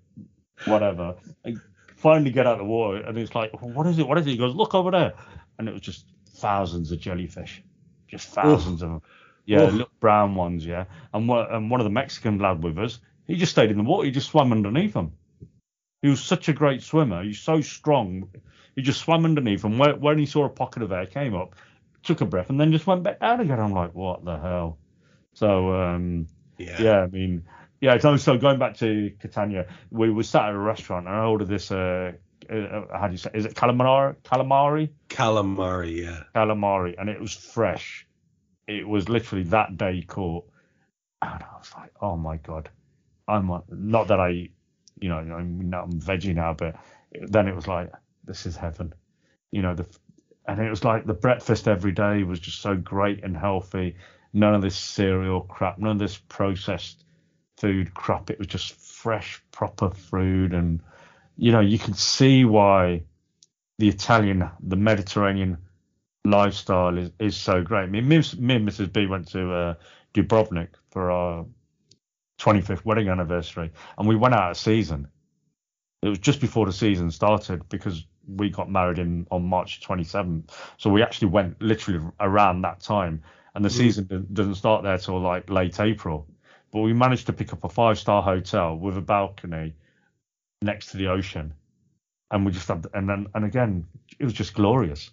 whatever. I finally get out of the water, and it's like, what is it? What is it? He goes, look over there, and it was just thousands of jellyfish, just thousands Oof. of them. Yeah, Oof. little brown ones, yeah. And, and one of the Mexican lad with us, he just stayed in the water. He just swam underneath them. He was such a great swimmer. He's so strong. He just swam underneath them. When, when he saw a pocket of air, came up, took a breath, and then just went back down again. I'm like, what the hell? So, um, yeah. yeah, I mean, yeah. So, so going back to Catania, we were sat at a restaurant, and I ordered this. Uh, uh, how do you say? Is it calamari? Calamari?
Calamari, yeah.
Calamari, and it was fresh. It was literally that day caught, and I was like, oh my god, I'm not that I, you know, I'm, I'm veggie now, but then it was like this is heaven, you know. The and it was like the breakfast every day was just so great and healthy. None of this cereal crap, none of this processed food crap. It was just fresh, proper food, and you know, you can see why the Italian, the Mediterranean lifestyle is, is so great. I mean, me, me and Mrs. B went to uh, Dubrovnik for our 25th wedding anniversary, and we went out of season. It was just before the season started because we got married in on March 27th, so we actually went literally around that time, and the mm. season doesn't start there till like late April. But we managed to pick up a five-star hotel with a balcony next to the ocean, and we just had, and then and again, it was just glorious.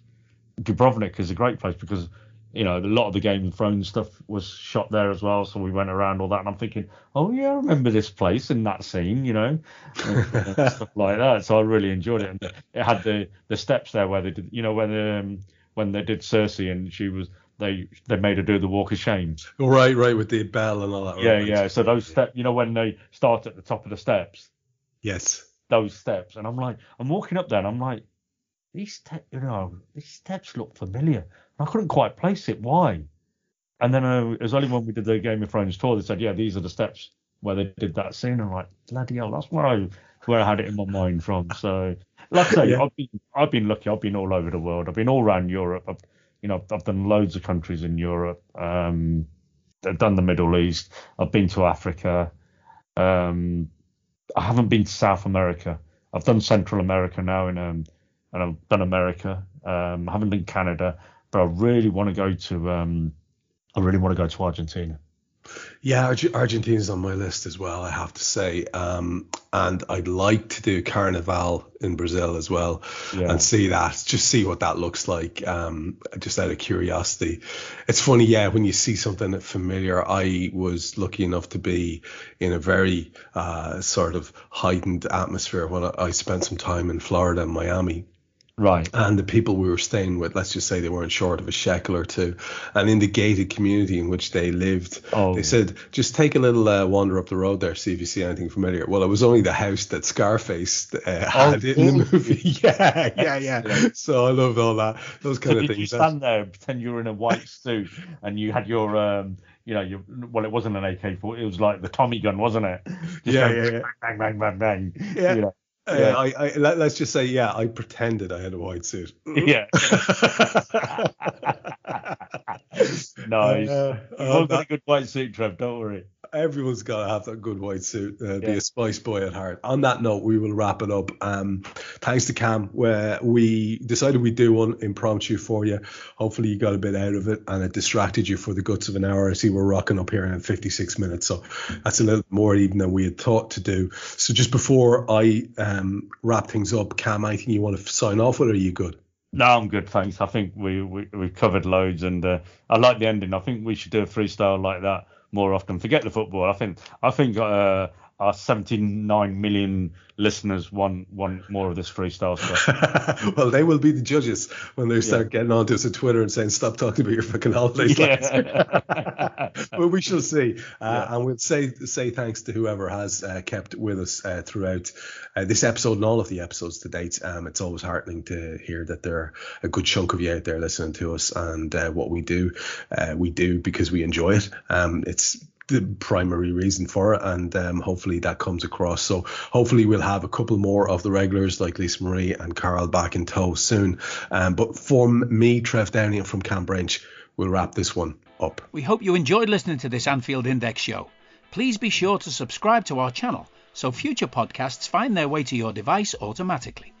Dubrovnik is a great place because you know, a lot of the Game of Thrones stuff was shot there as well. So we went around all that, and I'm thinking, oh yeah, I remember this place in that scene, you know, stuff like that. So I really enjoyed it, and it had the the steps there where they did, you know, when um, when they did Cersei and she was they they made her do the walk of shame.
Right, right, with the bell and all that.
Yeah, right. yeah. So those steps, you know, when they start at the top of the steps.
Yes.
Those steps, and I'm like, I'm walking up there, and I'm like, these steps, you know, these steps look familiar. I couldn't quite place it. Why? And then uh, it was only when we did the Game of Thrones tour they said, yeah, these are the steps where they did that scene. I'm like, bloody hell, that's where I where I had it in my mind from. So, like I say, yeah. I've been I've been lucky. I've been all over the world. I've been all around Europe. I've you know I've done loads of countries in Europe. Um, I've done the Middle East. I've been to Africa. Um, I haven't been to South America. I've done Central America now, in, um, and I've done America. Um, I haven't done Canada. but I really want to go to um, I really want to go to Argentina.
Yeah, Arg- Argentina's on my list as well. I have to say, um, and I'd like to do Carnival in Brazil as well,
Yeah.
and see that, just see what that looks like, um, just out of curiosity. It's funny, yeah, when you see something familiar. I was lucky enough to be in a very uh, sort of heightened atmosphere when I, I spent some time in Florida and Miami
Right.
and the people we were staying with, let's just say they weren't short of a shekel or two. And in the gated community in which they lived,
Oh.
they said, just take a little uh, wander up the road there, see if you see anything familiar. Well, it was only the house that Scarface uh, had in the movie. yeah, yeah, yeah. So I loved all that. Those kind
So
of
did you
things. That's-
stand there and pretend you were in a white suit and you had your um you know your well it wasn't an AK forty it was like the Tommy gun wasn't it? Just
Yeah, yeah, yeah.
Bang bang bang bang. bang.
Yeah.
You know,
Uh,
Yeah.
I, I, let, us just say, yeah, I pretended I had a white suit.
yeah. nice.
Uh,
You've
uh,
all got
that-
a good white suit, Trev. Don't worry.
Everyone's got to have that good white suit, uh, be
Yeah.
a spice boy at heart. On that note, we will wrap it up. Um, thanks to Kam, where we decided we'd do one impromptu for you. Hopefully, you got a bit out of it and it distracted you for the guts of an hour. I see we're rocking up here in 56 minutes, so that's a little more even than we had thought to do. So, just before I um, wrap things up, Kam, anything you want to sign off with, or are you good?
No, I'm good, thanks. I think we we we've covered loads, and uh, I like the ending. I think we should do a freestyle like that more often. Forget the football. I think I think uh, our 79 million listeners want want more of this freestyle stuff.
well, they will be the judges when they start getting onto us on Twitter and saying, "Stop talking about your fucking holidays." lads."
Yeah.
well, we shall see, uh,
Yeah.
and we'll say say thanks to whoever has uh, kept with us uh, throughout uh, this episode and all of the episodes to date. Um, it's always heartening to hear that there are a good chunk of you out there listening to us, and uh, what we do, uh, we do because we enjoy it. Um, it's the primary reason for it, and um, hopefully that comes across. So hopefully we'll have a couple more of the regulars like Lisa Marie and Carl back in tow soon. Um, but from me, Trev Downey, from Kam Brainch, we'll wrap this one up.
We hope you enjoyed listening to this Anfield Index show. Please be sure to subscribe to our channel so future podcasts find their way to your device automatically.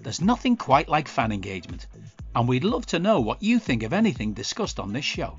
There's nothing quite like fan engagement, and we'd love to know what you think of anything discussed on this show.